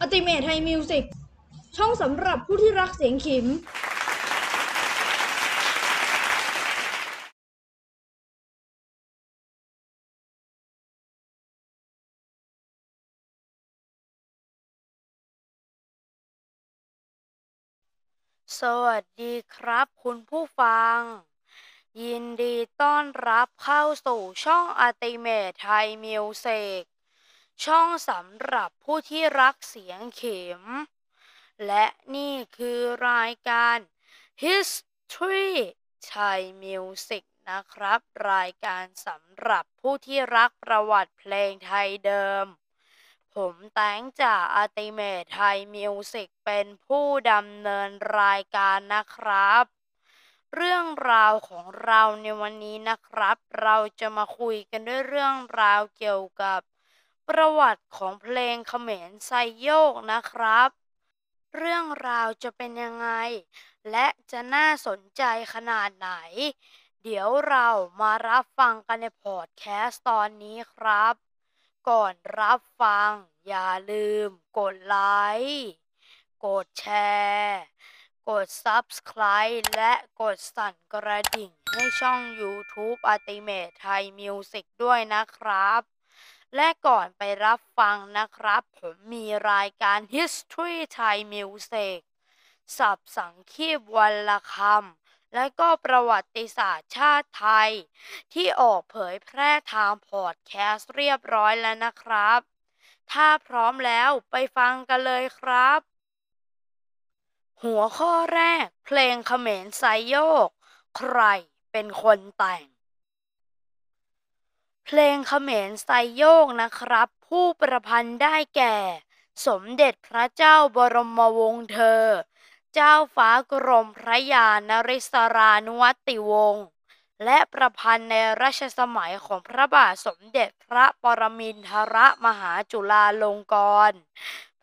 อติเมทไทยมิวสิกช่องสำหรับผู้ที่รักเสียงขิมสวัสดีครับคุณผู้ฟัง ยินดีต้อนรับเข้าสู่ช่องอัติเช่องสำหรับผู้ที่รักเสียงเข็ม และนี่คือรายการ History Thai Music นะครับ รายการสำหรับผู้ที่รักประวัติเพลงไทยเดิม ผมแตงจากอัติเมทไทยมิวสิกเป็นผู้ดำเนินรายการนะครับ เรื่องราวของเราในวันนี้นะครับ เราจะมาคุยกันด้วยเรื่องราวเกี่ยวกับ ประวัติของเพลงเขมรไซโยกนะครับ เรื่องราวจะเป็นยังไง และจะน่าสนใจขนาดไหน เดี๋ยวเรามารับฟังกันในพอดแคสต์ตอนนี้ครับ ก่อนรับฟัง อย่าลืม กดไลค์กดแชร์กด Subscribe และกดสั่นกระดิ่งให้ช่อง YouTube Ultimate Thai Music ด้วยนะครับ และก่อนไปรับฟังนะครับ ผมมีรายการ History Thai Music สับสังคีบวันละคำ และก็ประวัติศาสตร์ชาติไทย ที่ออกเผยแพร่ทางพอดแคสต์เรียบร้อยแล้วนะครับ ถ้าพร้อมแล้วไปฟังกันเลยครับ หัวข้อแรก เพลงเขมรไซโยก ใครเป็นคนแต่ง เพลงเขมรไซโยกนะครับ ผู้ประพันธ์ได้แก่ สมเด็จพระเจ้าบรมวงศ์เธอ เจ้าฟ้ากรมพระยานริศรานุวัติวงศ์และประพันธ์ในรัชสมัยของพระบาทสมเด็จพระปรมินทรมหาจุฬาลงกรณ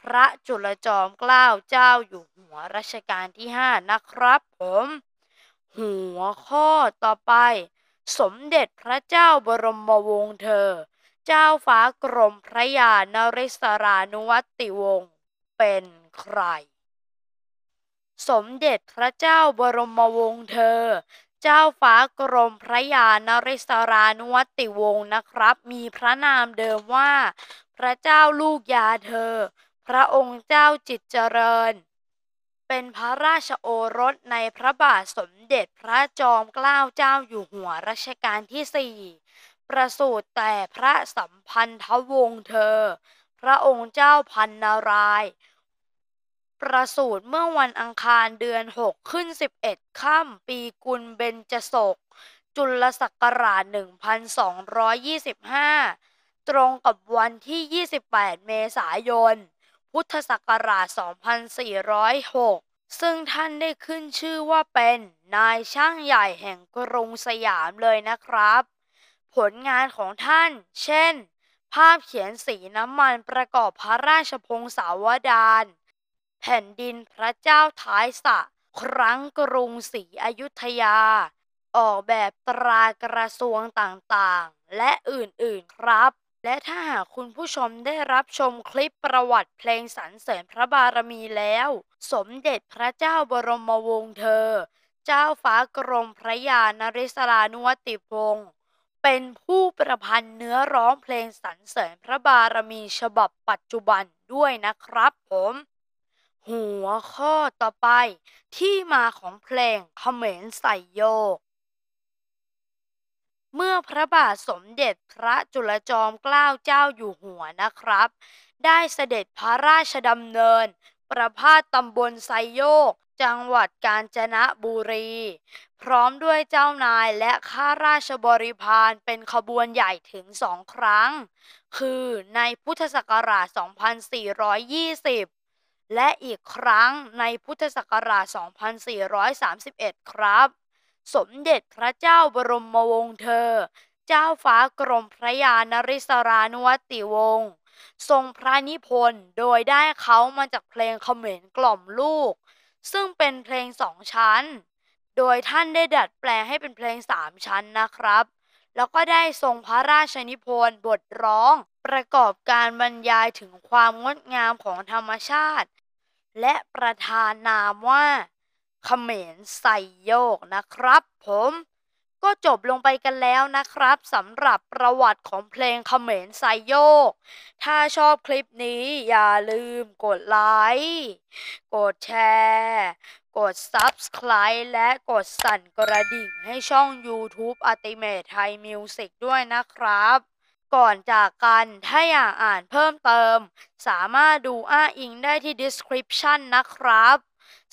พระจุลจอมเกล้าเจ้าอยู่หัวรัชกาลที่ห้านะครับผม หัวข้อต่อไป สมเด็จพระเจ้าบรมวงศ์เธอ เจ้าฟ้ากรมพระยานริศรานุวัติวงศ์เป็นใคร สมเด็จพระเจ้าบรมวงศ์เธอ เจ้าฟ้ากรมพระยานริศรานุวัติวงศ์นะครับ มีพระนามเดิมว่า พระเจ้าลูกยาเธอ พระองค์เจ้าจิตเจริญ เป็นพระราชโอรสในพระบาทสมเด็จพระจอมเกล้าเจ้าอยู่หัวรัชกาลที่สี่ประสูติแต่พระสัมพันธวงศ์เธอ พระองค์เจ้าพันนาราย ประสูติเมื่อวันอังคารเดือน 6 ขึ้น 11 ค่ำปีกุลเบญจศก จุลศักราช 1225 ตรงกับวันที่ 28 เมษายน พุทธศักราช 2406 ซึ่งท่านได้ขึ้นชื่อว่าเป็นนายช่างใหญ่แห่งกรุงสยามเลยนะครับ ผลงานของท่าน เช่น ภาพเขียนสีน้ำมันประกอบพระราชพงศาวดารแผ่นดินพระเจ้าท้ายสะ ครั้งกรุงศรีอยุธยา ออกแบบตรากระทรวงต่างๆ และอื่นๆครับ และถ้าหากคุณผู้ชมได้รับชมคลิปประวัติเพลงสรรเสริญพระบารมีแล้ว สมเด็จพระเจ้าบรมวงศ์เธอ เจ้าฟ้ากรมพระยานริศรานุวติวงศ์เป็นผู้ประพันธ์เนื้อร้องเพลงสรรเสริญพระบารมีฉบับปัจจุบันด้วยนะครับผม หัวข้อต่อไปที่มาของเพลงเขมรใส่โยก เมื่อพระบาทสมเด็จพระจุลจอมเกล้าเจ้าอยู่หัวนะครับ ได้เสด็จพระราชดำเนิน ประพาสตำบลไซโยก จังหวัดกาญจนบุรี พร้อมด้วยเจ้านายและข้าราชบริพารเป็นขบวนใหญ่ถึงสองครั้ง คือในพุทธศักราช 2420และอีกครั้งในพุทธศักราช 2431 ครับ สมเด็จพระเจ้าบรมวงศ์เธอ เจ้าฟ้ากรมพระยานริศรานุวัติวงศ์ทรงพระนิพนธ์โดยได้เขามาจากเพลงเขมรกล่อมลูก ซึ่งเป็นเพลงสองชั้น โดยท่านได้ดัดแปลงให้เป็นเพลงสามชั้นนะครับ แล้วก็ได้ทรงพระราชนิพนธ์บทร้อง ประกอบการบรรยายถึงความงดงามของธรรมชาติ และประธานนามว่า เขมรไซโยกนะครับ ผมก็จบลงไปกันแล้วนะครับสำหรับประวัติของเพลงเขมรไซโยก ถ้าชอบคลิปนี้อย่าลืมกดไลค์กดแชร์กด Subscribe และกดสั่นกระดิ่งให้ช่อง YouTube Ultimate Thai Music ด้วยนะครับ ก่อนจากกันถ้าอยากอ่านเพิ่มเติม สามารถดูอ้าอิงได้ที่ description นะครับ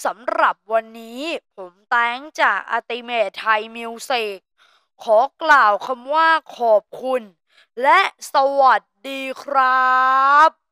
สำหรับวันนี้ผมแตงจาก Ultimate Thai Music ขอกล่าวคำว่าขอบคุณ และสวัสดีครับ